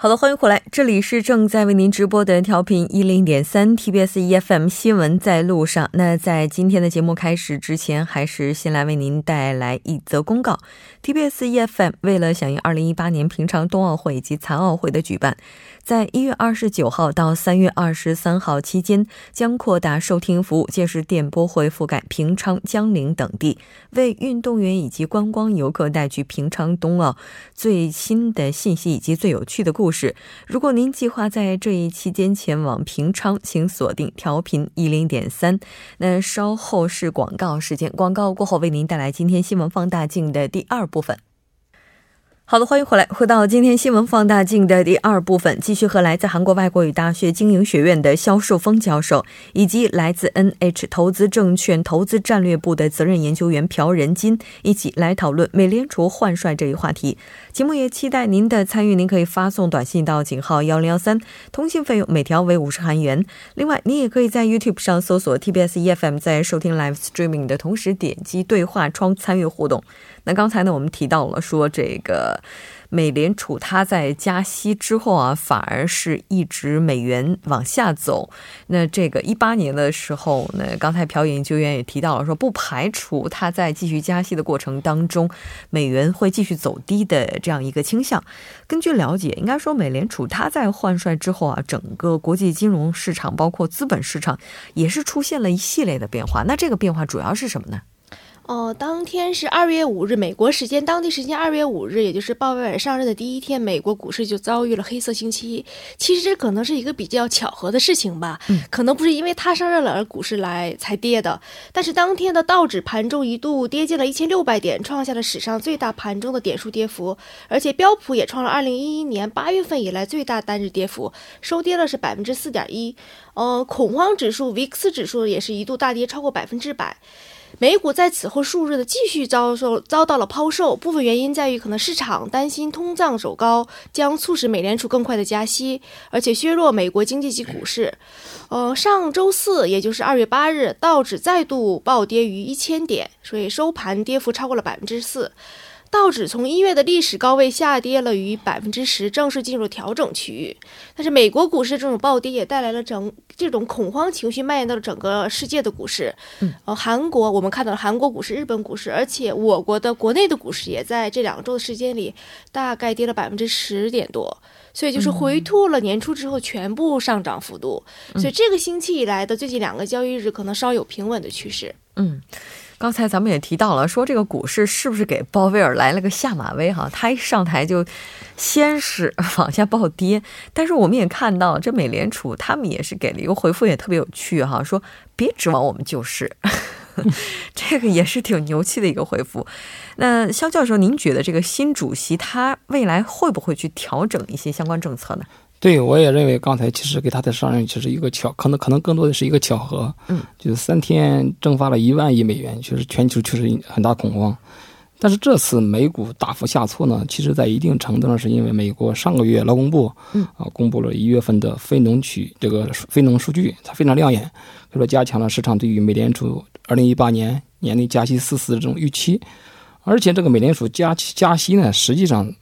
好的，欢迎回来，这里是正在为您直播的调频一零点三 TBS EFM 新闻在路上。那在今天的节目开始之前，还是先来为您带来一则公告：TBS EFM 为了响应二零一八年平昌冬奥会以及残奥会的举办。在一月二十九号到三月二十三号期间，将扩大收听服务，届时电波会覆盖平昌、江陵等地，为运动员以及观光游客带去平昌冬奥最新的信息以及最有趣的故。事如果您计划在这一期间前往平昌，请锁定调频一零点三。那稍后是广告时间，广告过后为您带来今天新闻放大镜的第二部分。好的，欢迎回来，回到今天新闻放大镜的第二部分，继续和来自韩国外国语大学经营学院的肖树峰教授，以及来自 NH 投资证券投资战略部的责任研究员朴仁金一起来讨论美联储换帅这一话题。节目也期待您的参与，您可以发送短信到井号幺零幺三，通信费用每条为五十韩元。另外，您也可以在 YouTube 上搜索 TBS EFM，在收听 Live Streaming 的同时点击对话窗参与互动。那刚才呢，我们提到了说这个美联储它在加息之后啊，反而是一直美元往下走。那这个一八年的时候呢，刚才朴研究员也提到了说，不排除它在继续加息的过程当中，美元会继续走低的这样一个倾向。根据了解，应该说美联储它在换帅之后啊，整个国际金融市场包括资本市场也是出现了一系列的变化。那这个变化主要是什么呢？哦，当天是二月五日，美国时间当地时间二月五日，也就是鲍威尔上任的第一天，美国股市就遭遇了黑色星期一。其实这可能是一个比较巧合的事情吧，可能不是因为他上任了而股市来才跌的。但是当天的道指盘中一度跌进了一千六百点，创下了史上最大盘中的点数跌幅，而且标普也创了二零一一年八月份以来最大单日跌幅，收跌了是百分之四点一。呃，恐慌指数 VIX 指数也是一度大跌超过百分之百。美股在此后数日的继续遭受遭到了抛售，部分原因在于可能市场担心通胀走高将促使美联储更快的加息，而且削弱美国经济及股市。呃，上周四，也就是二月八日，道指再度暴跌于一千点，所以收盘跌幅超过了百分之四。道指从一月的历史高位下跌了逾百分之十，正式进入调整区域。但是美国股市这种暴跌也带来了整这种恐慌情绪蔓延到了整个世界的股市。嗯，呃，韩国我们看到了韩国股市、日本股市，而且我国的国内的股市也在这两周的时间里大概跌了百分之十点多，所以就是回吐了年初之后全部上涨幅度。所以这个星期以来的最近两个交易日可能稍有平稳的趋势。嗯。刚才咱们也提到了，说这个股市是不是给鲍威尔来了个下马威？哈，他一上台就先是往下暴跌，但是我们也看到，这美联储他们也是给了一个回复，也特别有趣哈，说别指望我们救市，这个也是挺牛气的一个回复。那肖教授，您觉得这个新主席他未来会不会去调整一些相关政策呢？对，我也认为刚才其实给他的上任其实一个巧，可能可能更多的是一个巧合。嗯，就是三天蒸发了一万亿美元，确实全球确实很大恐慌。但是这次美股大幅下挫呢，其实在一定程度上是因为美国上个月劳工部嗯啊公布了一月份的非农区这个非农数据，它非常亮眼，可以说加强了市场对于美联储二零一八年年内加息四次的这种预期。而且这个美联储加加息呢，实际上。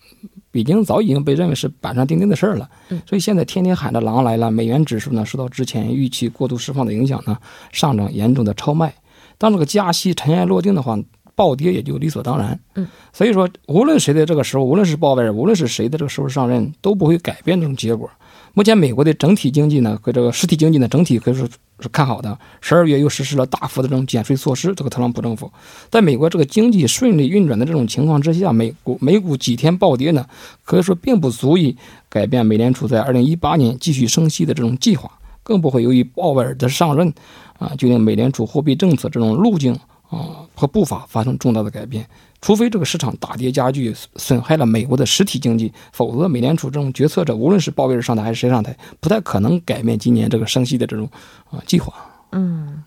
已经早已经被认为是板上钉钉的事儿了，所以现在天天喊着狼来了，美元指数呢受到之前预期过度释放的影响呢，上涨严重的超卖。当这个加息尘埃落定的话，暴跌也就理所当然。嗯，所以说无论谁在这个时候，无论是鲍威尔，无论是谁在这个时候上任，都不会改变这种结果。目前美国的整体经济呢，和这个实体经济呢，整体可以说是看好的。十二月又实施了大幅的这种减税措施，这个特朗普政府在美国这个经济顺利运转的这种情况之下，美股美股几天暴跌呢，可以说并不足以改变美联储在二零一八年继续升息的这种计划，更不会由于鲍威尔的上任啊，就令美联储货币政策这种路径啊和步伐发生重大的改变。除非这个市场大跌加剧，损害了美国的实体经济，否则美联储这种决策者，无论是鲍威尔上台还是谁上台，不太可能改变今年这个升息的这种啊计划。嗯。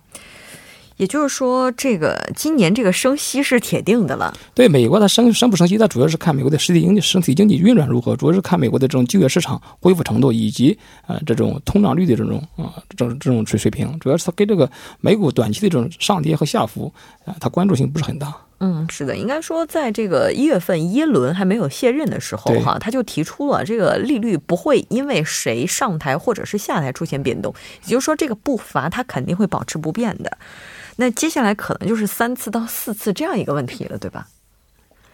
也就是说，这个今年这个升息是铁定的了。对美国的升升不升息，它主要是看美国的实体经济、实体经济运转如何，主要是看美国的这种就业市场恢复程度以及呃这种通胀率的这种啊这种这种水水平，主要是它跟这个美股短期的这种上跌和下浮啊，它关注性不是很大。嗯，是的，应该说，在这个一月份耶伦还没有卸任的时候，哈，他就提出了这个利率不会因为谁上台或者是下台出现变动，也就是说，这个步伐它肯定会保持不变的。那接下来可能就是三次到四次这样一个问题了，对吧？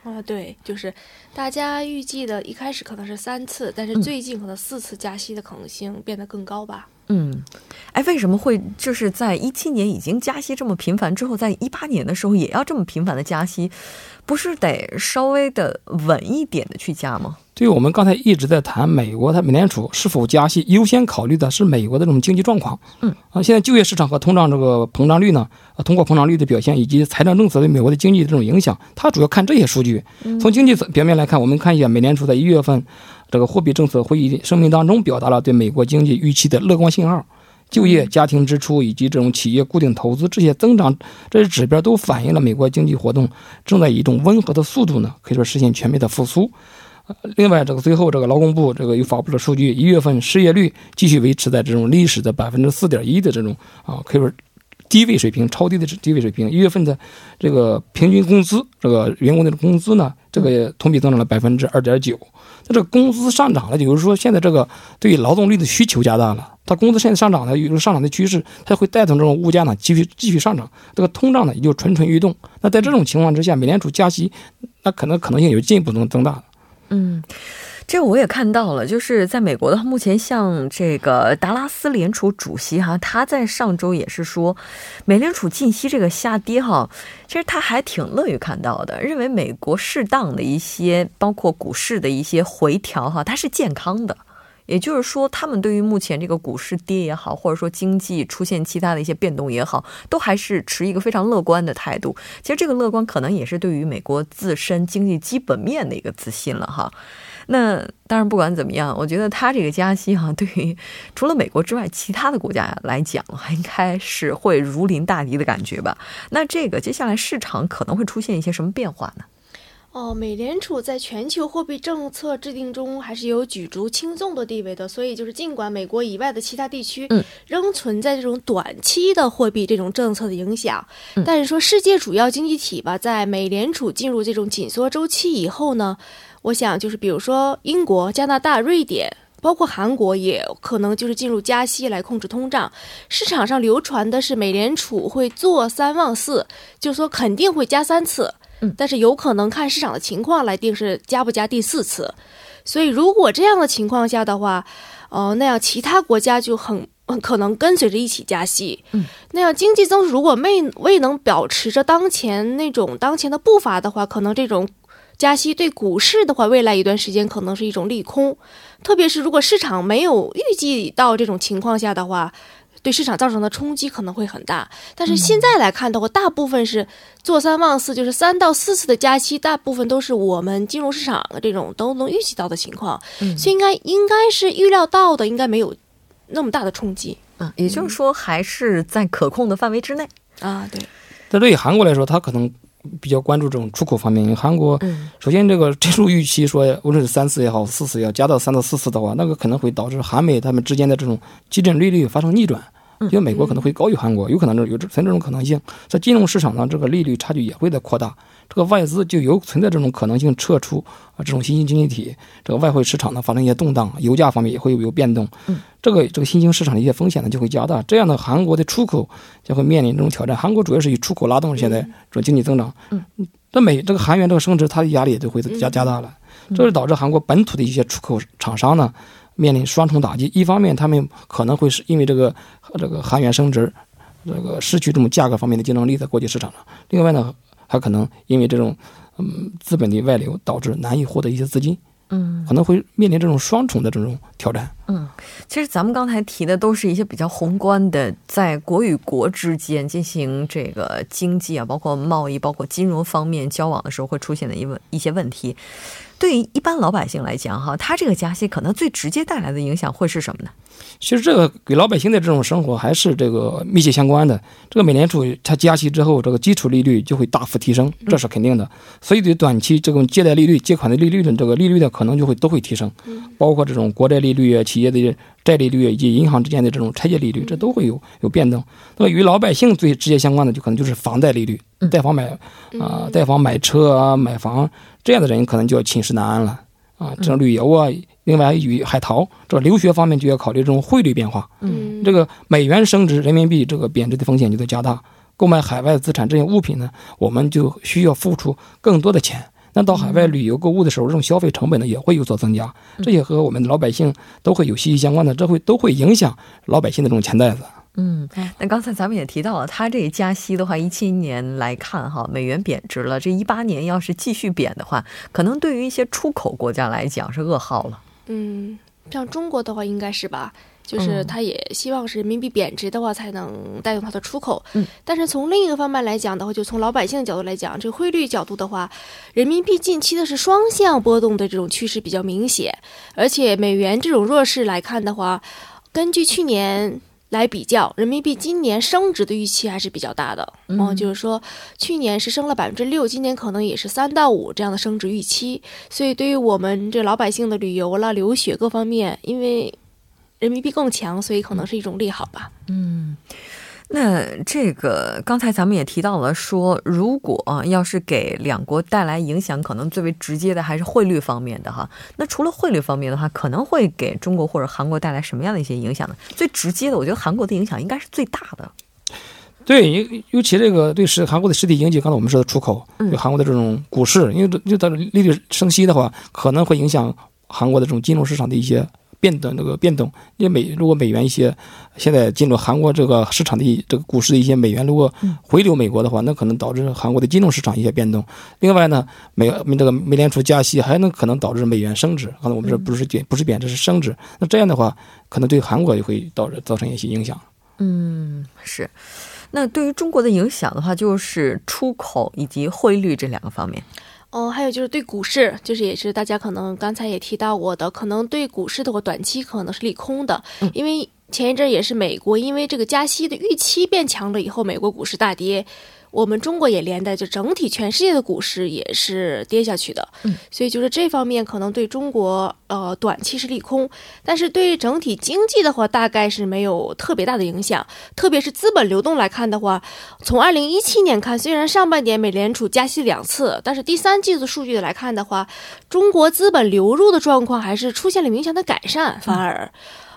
啊，对，就是大家预计的，一开始可能是三次，但是最近可能四次加息的可能性变得更高吧。嗯，哎，为什么会就是在一七年已经加息这么频繁之后，在一八年的时候也要这么频繁的加息？不是得稍微的稳一点的去加吗？对，我们刚才一直在谈美国，它美联储是否加息，优先考虑的是美国的这种经济状况。嗯啊，现在就业市场和通胀这个膨胀率呢，啊，通货膨胀率的表现以及财政政策对美国的经济这种影响，它主要看这些数据。从经济表面来看，我们看一下美联储在一月份。这个货币政策会议声明当中表达了对美国经济预期的乐观信号，就业、家庭支出以及这种企业固定投资这些增长这些指标都反映了美国经济活动正在以一种温和的速度呢，可以说实现全面的复苏。另外，这个最后这个劳工部这个又发布了数据，一月份失业率继续维持在这种历史的百分之四点一的这种啊，可以说低位水平，超低的低位水平。一月份的这个平均工资，这个员工的工资呢，这个同比增长了百分之二点九。那这个工资上涨了，就是说现在这个对劳动力的需求加大了，它工资现在上涨了，有上涨的趋势，它会带动这种物价呢继续继续上涨，这个通胀呢也就蠢蠢欲动。那在这种情况之下，美联储加息，那可能可能性有进一步能增大。嗯。这我也看到了，就是在美国的目前，像这个达拉斯联储主席哈，他在上周也是说，美联储近期这个下跌哈，其实他还挺乐于看到的，认为美国适当的一些包括股市的一些回调哈，它是健康的，也就是说，他们对于目前这个股市跌也好，或者说经济出现其他的一些变动也好，都还是持一个非常乐观的态度。其实这个乐观可能也是对于美国自身经济基本面的一个自信了哈。那当然，不管怎么样，我觉得他这个加息哈，对于除了美国之外，其他的国家来讲，应该是会如临大敌的感觉吧。那这个接下来市场可能会出现一些什么变化呢？哦，美联储在全球货币政策制定中还是有举足轻重的地位的。所以，就是尽管美国以外的其他地区仍存在这种短期的货币这种政策的影响，但是说世界主要经济体吧，在美联储进入这种紧缩周期以后呢？我想，就是比如说英国、加拿大、瑞典，包括韩国，也可能就是进入加息来控制通胀。市场上流传的是美联储会做三忘四，就是说肯定会加三次，嗯，但是有可能看市场的情况来定是加不加第四次。所以如果这样的情况下的话，哦，那样其他国家就很可能跟随着一起加息，嗯，那样经济增速如果未未能保持着当前那种当前的步伐的话，可能这种。加息对股市的话，未来一段时间可能是一种利空，特别是如果市场没有预计到这种情况下的话，对市场造成的冲击可能会很大。但是现在来看的话，大部分是做三望四，就是三到四次的加息，大部分都是我们金融市场的这种都能预计到的情况，所以应该应该是预料到的，应该没有那么大的冲击。啊，也就是说还是在可控的范围之内啊。对，但对于韩国来说，它可能。比较关注这种出口方面，因为韩国首先这个 这种预期说，无论是三次也好，四次要加到三到四次的话，那个可能会导致韩美他们之间的这种基准利率发生逆转。因为美国可能会高于韩国，有可能有存在这种可能性，在金融市场上，这个利率差距也会在扩大，这个外资就有存在这种可能性撤出啊，这种新兴经济体，这个外汇市场呢发生一些动荡，油价方面也会有变动，这个这个新兴市场的一些风险呢就会加大，这样的韩国的出口将会面临这种挑战。韩国主要是以出口拉动现在这种经济增长，嗯，这美这个韩元这个升值，它的压力也就会加加大了，这是导致韩国本土的一些出口厂商呢。面临双重打击，一方面他们可能会是因为这个这个韩元升值，这个失去这种价格方面的竞争力在国际市场上；另外呢，还可能因为这种嗯资本的外流导致难以获得一些资金，嗯，可能会面临这种双重的这种挑战。嗯，其实咱们刚才提的都是一些比较宏观的，在国与国之间进行这个经济啊，包括贸易、包括金融方面交往的时候会出现的一问一些问题。对于一般老百姓来讲，哈，他这个加息可能最直接带来的影响会是什么呢？其实这个给老百姓的这种生活还是这个密切相关的。这个美联储它加息之后，这个基础利率就会大幅提升，这是肯定的。所以对短期这种借贷利率、借款的利率的这个利率的可能就会都会提升，包括这种国债利率啊、企业的债利率以及银行之间的这种拆借利率，这都会有有变动。那么与老百姓最直接相关的，就可能就是房贷利率，贷房买啊，贷房买车啊，买房这样的人可能就要寝食难安了啊，这种旅游啊。另外，与海淘这留学方面就要考虑这种汇率变化。嗯，这个美元升值，人民币这个贬值的风险就在加大。购买海外资产这些物品呢，我们就需要付出更多的钱。那到海外旅游购物的时候，这种消费成本呢也会有所增加。这也和我们的老百姓都会有息息相关的，这会都会影响老百姓的这种钱袋子。嗯，那刚才咱们也提到了，它这加息的话，一七年来看哈，美元贬值了。这一八年要是继续贬的话，可能对于一些出口国家来讲是噩耗了。嗯，像中国的话，应该是吧，就是他也希望是人民币贬值的话，才能带动它的出口。嗯，但是从另一个方面来讲的话，就从老百姓的角度来讲，这个汇率角度的话，人民币近期的是双向波动的这种趋势比较明显，而且美元这种弱势来看的话，根据去年。来比较，人民币今年升值的预期还是比较大的。嗯，就是说去年是升了百分之六，今年可能也是三到五这样的升值预期。所以对于我们这老百姓的旅游啦、留学各方面，因为人民币更强，所以可能是一种利好吧。嗯。那这个刚才咱们也提到了，说如果要是给两国带来影响，可能最为直接的还是汇率方面的哈。那除了汇率方面的话，可能会给中国或者韩国带来什么样的一些影响呢？最直接的，我觉得韩国的影响应该是最大的。对，尤尤其这个对实韩国的实体经济，刚才我们说的出口，对韩国的这种股市，因为就它利率升息的话，可能会影响韩国的这种金融市场的一些。变动那个变动，因为美如果美元一些现在进入韩国这个市场的一这个股市的一些美元如果回流美国的话，那可能导致韩国的金融市场一些变动。另外呢，美这个美联储加息还能可能导致美元升值。刚才我们说不是贬不是贬值是升值，那这样的话可能对韩国也会导致造成一些影响。嗯，是。那对于中国的影响的话，就是出口以及汇率这两个方面。哦，还有就是对股市，就是也是大家可能刚才也提到过的，可能对股市的话，短期可能是利空的，因为前一阵也是美国因为这个加息的预期变强了以后，美国股市大跌。我们中国也连带就整体全世界的股市也是跌下去的，嗯，所以就是这方面可能对中国呃短期是利空，但是对整体经济的话大概是没有特别大的影响，特别是资本流动来看的话，从二零一七年看，虽然上半年美联储加息两次，但是第三季度数据来看的话，中国资本流入的状况还是出现了明显的改善，反而。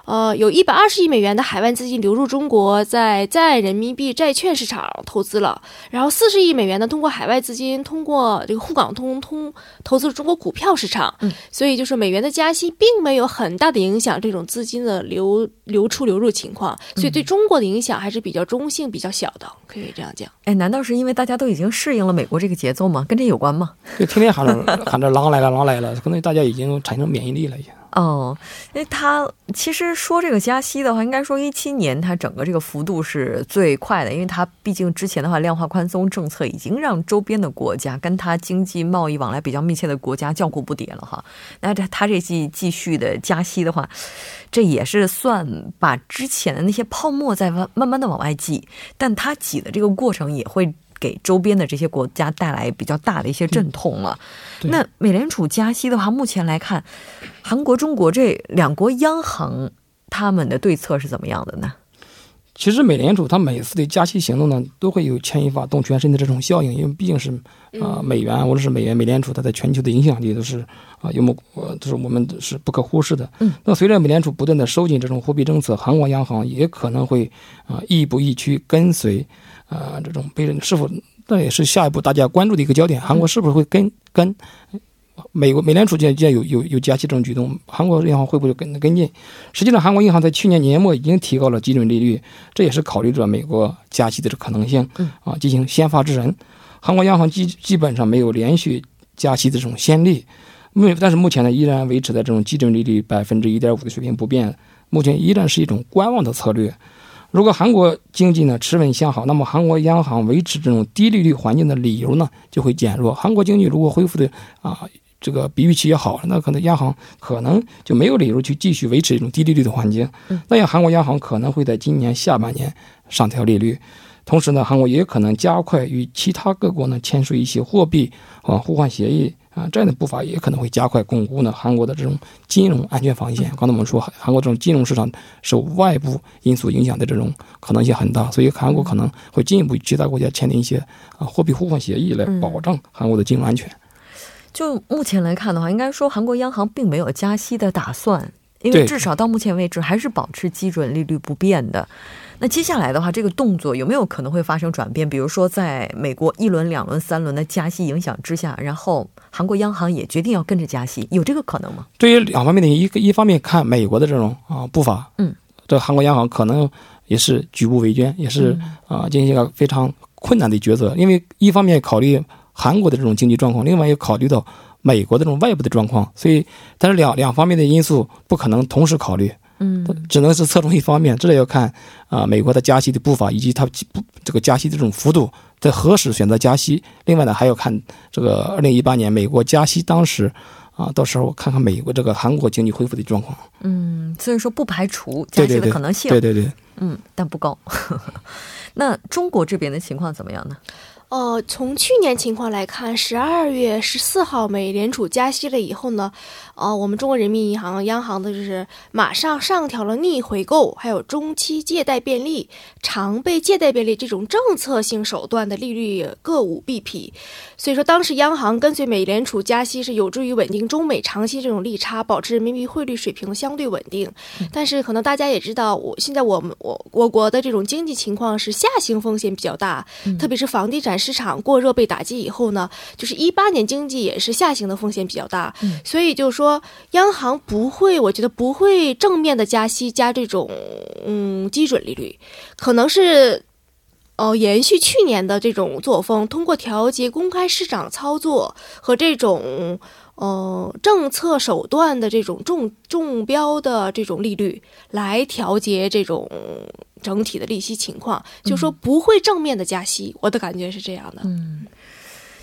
呃，有一百二十亿美元的海外资金流入中国，在在人民币债券市场投资了，然后四十亿美元呢，通过海外资金，通过这个沪港通通投资了中国股票市场。嗯，所以就是美元的加息并没有很大的影响这种资金的流流出流入情况，所以对中国的影响还是比较中性、比较小的，可以这样讲。哎，难道是因为大家都已经适应了美国这个节奏吗？跟这有关吗？就天天喊着喊着狼来了，狼来了，可能大家已经产生免疫力了，已经。哦，因为它其实说这个加息的话，应该说一七年它整个这个幅度是最快的，因为它毕竟之前的话量化宽松政策已经让周边的国家跟它经济贸易往来比较密切的国家叫苦不迭了哈。那这它这季继续的加息的话，这也是算把之前的那些泡沫在慢慢的往外挤，但它挤的这个过程也会。给周边的这些国家带来比较大的一些阵痛了。那美联储加息的话，目前来看，韩国、中国这两国央行他们的对策是怎么样的呢？其实美联储它每次的加息行动呢，都会有牵一发动全身的这种效应，因为毕竟是啊，美元或者是美元美联储它在全球的影响力都是啊，有目呃，都是我们是不可忽视的。嗯。那随着美联储不断的收紧这种货币政策，韩国央行也可能会啊，亦步亦趋跟随。啊，这种被人是否那也是下一步大家关注的一个焦点。韩国是不是会跟跟美国美联储间间有有有加息这种举动？韩国银行会不会跟跟进？实际上，韩国银行在去年年末已经提高了基准利率，这也是考虑着美国加息的这可能性。啊，进行先发制人。韩国央行基基本上没有连续加息的这种先例，目但是目前呢依然维持在这种基准利率百分之一点五的水平不变，目前依然是一种观望的策略。如果韩国经济呢持稳向好，那么韩国央行维持这种低利率环境的理由呢就会减弱。韩国经济如果恢复的啊这个比预期要好，那可能央行可能就没有理由去继续维持这种低利率的环境。那样韩国央行可能会在今年下半年上调利率，同时呢，韩国也可能加快与其他各国呢签署一些货币啊互换协议啊，这样的步伐也可能会加快巩固呢韩国的这种金融安全防线。刚才我们说，韩国这种金融市场受外部因素影响的这种可能性很大，所以韩国可能会进一步与其他国家签订一些啊货币互换协议来保障韩国的金融安全。就目前来看的话，应该说韩国央行并没有加息的打算，因为至少到目前为止还是保持基准利率不变的。那接下来的话，这个动作有没有可能会发生转变？比如说，在美国一轮、两轮、三轮的加息影响之下，然后韩国央行也决定要跟着加息，有这个可能吗？对于两方面的一个一方面看美国的这种啊步伐，嗯，这韩国央行可能也是举步维艰，也是啊进行一个非常困难的抉择，因为一方面考虑。韩国的这种经济状况，另外又考虑到美国的这种外部的状况，所以但是两两方面的因素不可能同时考虑，嗯，只能是侧重一方面，这要看啊美国的加息的步伐以及它不这个加息的这种幅度，在何时选择加息。另外呢，还要看这个二零一八年美国加息当时啊，到时候看看美国这个韩国经济恢复的状况。嗯，所以说不排除加息的可能性。对对对，嗯，但不高。那中国这边的情况怎么样呢？呃，从去年情况来看，十二月十四号美联储加息了以后呢，呃，我们中国人民银行央行的就是马上上调了逆回购、还有中期借贷便利、常备借贷便利这种政策性手段的利率各五 BP。所以说，当时央行跟随美联储加息是有助于稳定中美长期这种利差，保持人民币汇率水平的相对稳定。但是可能大家也知道，我现在我们我我国的这种经济情况是下行风险比较大，特别是房地产。市场过热被打击以后呢，就是一八年经济也是下行的风险比较大，所以就是说央行不会，我觉得不会正面的加息加这种嗯基准利率，可能是呃延续去年的这种作风，通过调节公开市场操作和这种呃政策手段的这种中中标的这种利率来调节这种。整体的利息情况，就说不会正面的加息，我的感觉是这样的。嗯，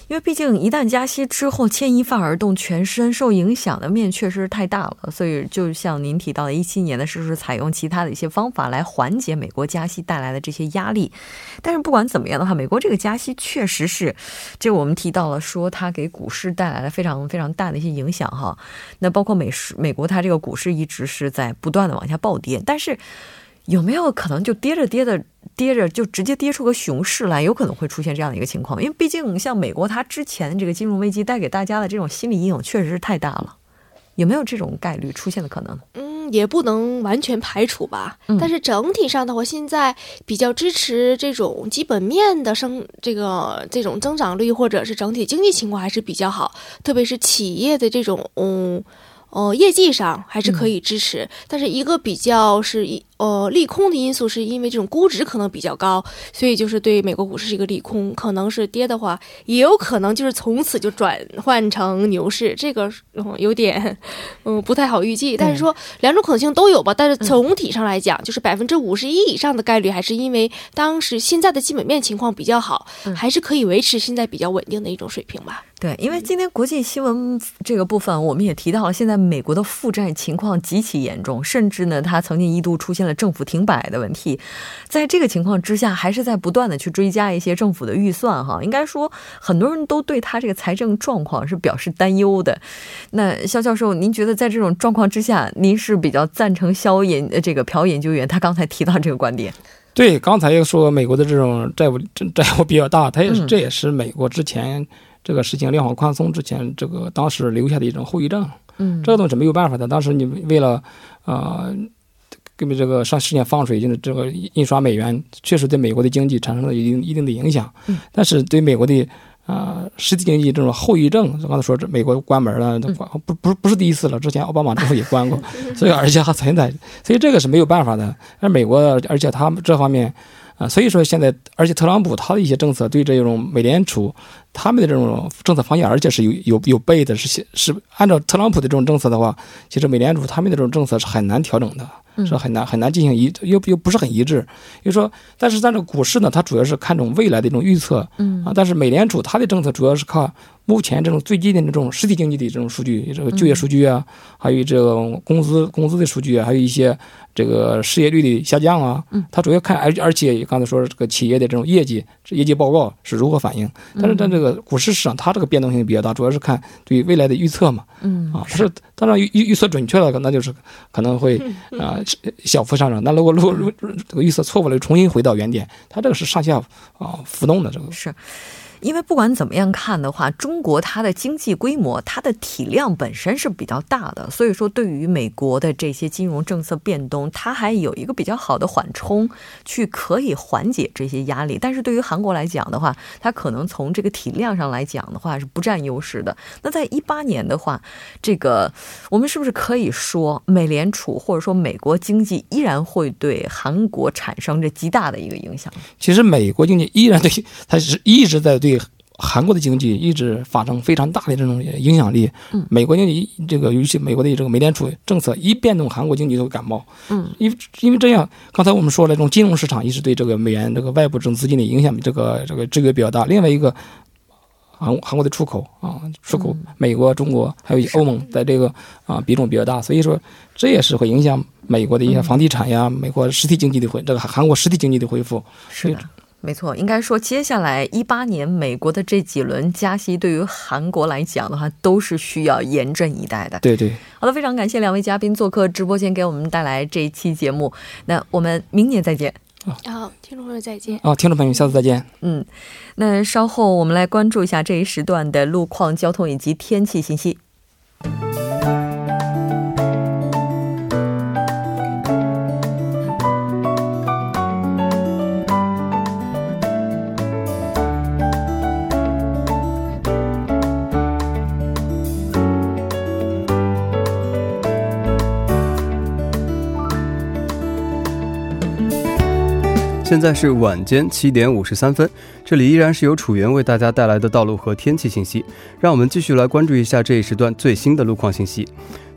因为毕竟一旦加息之后，牵一发而动全身，受影响的面确实是太大了。所以，就像您提到的，一七年的是是采用其他的一些方法来缓解美国加息带来的这些压力。但是不管怎么样的话，美国这个加息确实是，这我们提到了说它给股市带来了非常非常大的一些影响哈。那包括美市美国它这个股市一直是在不断的往下暴跌，但是。有没有可能就跌着跌着跌着就直接跌出个熊市来？有可能会出现这样的一个情况，因为毕竟像美国，它之前这个金融危机带给大家的这种心理阴影确实是太大了。有没有这种概率出现的可能？嗯，也不能完全排除吧。但是整体上的话，现在比较支持这种基本面的升，这个这种增长率或者是整体经济情况还是比较好，特别是企业的这种嗯。哦，业绩上还是可以支持，但是一个比较是一呃利空的因素，是因为这种估值可能比较高，所以就是对美国股市是一个利空，可能是跌的话，也有可能就是从此就转换成牛市，这个嗯有点嗯不太好预计。但是说两种可能性都有吧，但是总体上来讲，就是百分之五十一以上的概率，还是因为当时现在的基本面情况比较好，还是可以维持现在比较稳定的一种水平吧。对，因为今天国际新闻这个部分，我们也提到了，现在美国的负债情况极其严重，甚至呢，它曾经一度出现了政府停摆的问题。在这个情况之下，还是在不断的去追加一些政府的预算，哈，应该说很多人都对他这个财政状况是表示担忧的。那肖教授，您觉得在这种状况之下，您是比较赞成肖研这个朴研究员他刚才提到这个观点？对，刚才又说美国的这种债务债务比较大，他也是这也是美国之前。这个事情量化宽松之前，这个当时留下的一种后遗症，嗯，这个东西是没有办法的。当时你为了，呃，根本这个上实现放水，就是这个印刷美元，确实对美国的经济产生了一定一定的影响。嗯，但是对美国的啊实体经济这种后遗症，刚才说这美国关门了，关不不不是第一次了，之前奥巴马政府也关过，所以而且还存在，所以这个是没有办法的。而美国，而且他们这方面。啊，所以说现在，而且特朗普他的一些政策对这种美联储他们的这种政策方向，而且是有有有背的，是是按照特朗普的这种政策的话，其实美联储他们的这种政策是很难调整的，是很难很难进行一又又不是很一致。就说，但是在这个股市呢，它主要是看重未来的一种预测，嗯啊，但是美联储它的政策主要是靠目前这种最近的这种实体经济的这种数据，这个就业数据啊，还有这个工资工资的数据啊，还有一些这个失业率的下降啊，嗯，它主要看而而且刚才说这个企业的这种业绩业绩报告是如何反映，但是在这个股市市场它这个变动性比较大，主要是看对未来的预测嘛，嗯啊，是当然预预测准确了，那就是可能会啊小幅上涨，那如果如果如这个预测错误了，重新回到原点，它这个是上下啊浮动的这个是。因为不管怎么样看的话，中国它的经济规模、它的体量本身是比较大的，所以说对于美国的这些金融政策变动，它还有一个比较好的缓冲，去可以缓解这些压力。但是对于韩国来讲的话，它可能从这个体量上来讲的话是不占优势的。那在一八年的话，这个我们是不是可以说，美联储或者说美国经济依然会对韩国产生着极大的一个影响？其实美国经济依然对它是一直在。对韩国的经济一直发生非常大的这种影响力。嗯，美国经济这个尤其美国的这个美联储政策一变动，韩国经济都感冒。嗯，因为因为这样，刚才我们说了，这种金融市场一直对这个美元这个外部这种资金的影响，这个这个制约比较大。另外一个，韩韩国的出口啊，出口美国、中国还有欧盟在这个啊比重比较大，所以说这也是会影响美国的一些房地产呀，美国实体经济的恢这个韩国实体经济的恢复。是的。没错，应该说，接下来一八年美国的这几轮加息，对于韩国来讲的话，都是需要严阵以待的。对对，好的，非常感谢两位嘉宾做客直播间，给我们带来这一期节目。那我们明年再见。好，听众朋友再见。哦，听众朋友，下次再见。嗯，那稍后我们来关注一下这一时段的路况、交通以及天气信息。现在是晚间七点五十三分，这里依然是由楚源为大家带来的道路和天气信息。让我们继续来关注一下这一时段最新的路况信息。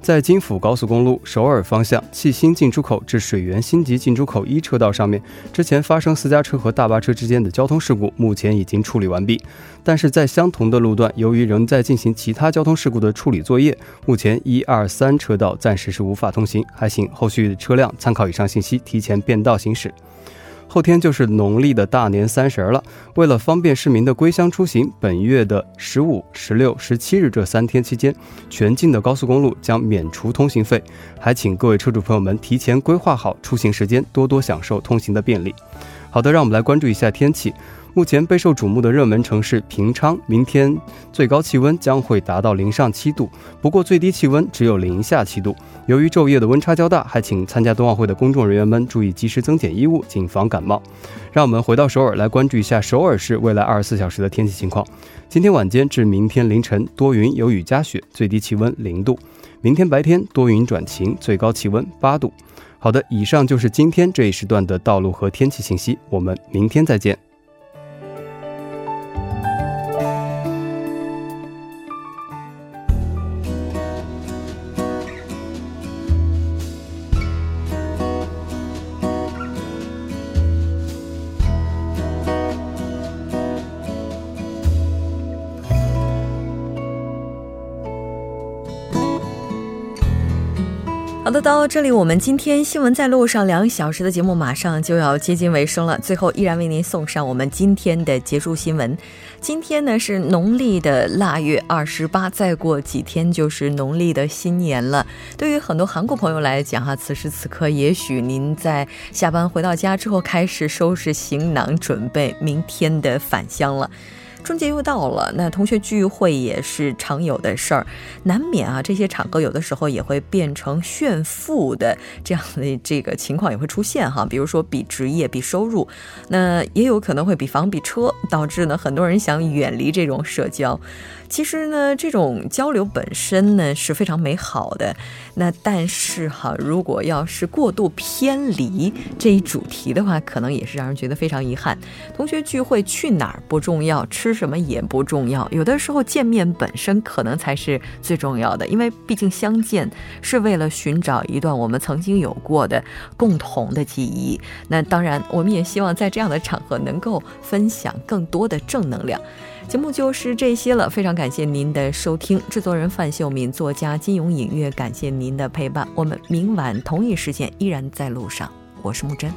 在京釜高速公路首尔方向汽新进出口至水源新集进出口一车道上面，之前发生私家车和大巴车之间的交通事故，目前已经处理完毕。但是在相同的路段，由于仍在进行其他交通事故的处理作业，目前一二三车道暂时是无法通行，还请后续车辆参考以上信息，提前变道行驶。后天就是农历的大年三十了。为了方便市民的归乡出行，本月的十五、十六、十七日这三天期间，全境的高速公路将免除通行费。还请各位车主朋友们提前规划好出行时间，多多享受通行的便利。好的，让我们来关注一下天气。目前备受瞩目的热门城市平昌，明天最高气温将会达到零上七度，不过最低气温只有零下七度。由于昼夜的温差较大，还请参加冬奥会的公众人员们注意及时增减衣物，谨防感冒。让我们回到首尔来关注一下首尔市未来二十四小时的天气情况。今天晚间至明天凌晨多云有雨夹雪，最低气温零度；明天白天多云转晴，最高气温八度。好的，以上就是今天这一时段的道路和天气信息，我们明天再见。好的，到这里我们今天新闻在路上两小时的节目马上就要接近尾声了。最后依然为您送上我们今天的结束新闻。今天呢是农历的腊月二十八，再过几天就是农历的新年了。对于很多韩国朋友来讲哈，此时此刻也许您在下班回到家之后，开始收拾行囊，准备明天的返乡了。春节又到了，那同学聚会也是常有的事儿，难免啊，这些场合有的时候也会变成炫富的这样的这个情况也会出现哈，比如说比职业、比收入，那也有可能会比房、比车，导致呢很多人想远离这种社交。其实呢，这种交流本身呢是非常美好的。那但是哈，如果要是过度偏离这一主题的话，可能也是让人觉得非常遗憾。同学聚会去哪儿不重要，吃什么也不重要，有的时候见面本身可能才是最重要的，因为毕竟相见是为了寻找一段我们曾经有过的共同的记忆。那当然，我们也希望在这样的场合能够分享更多的正能量。节目就是这些了，非常感谢您的收听。制作人范秀敏，作家金永隐月，感谢您的陪伴。我们明晚同一时间依然在路上，我是木真。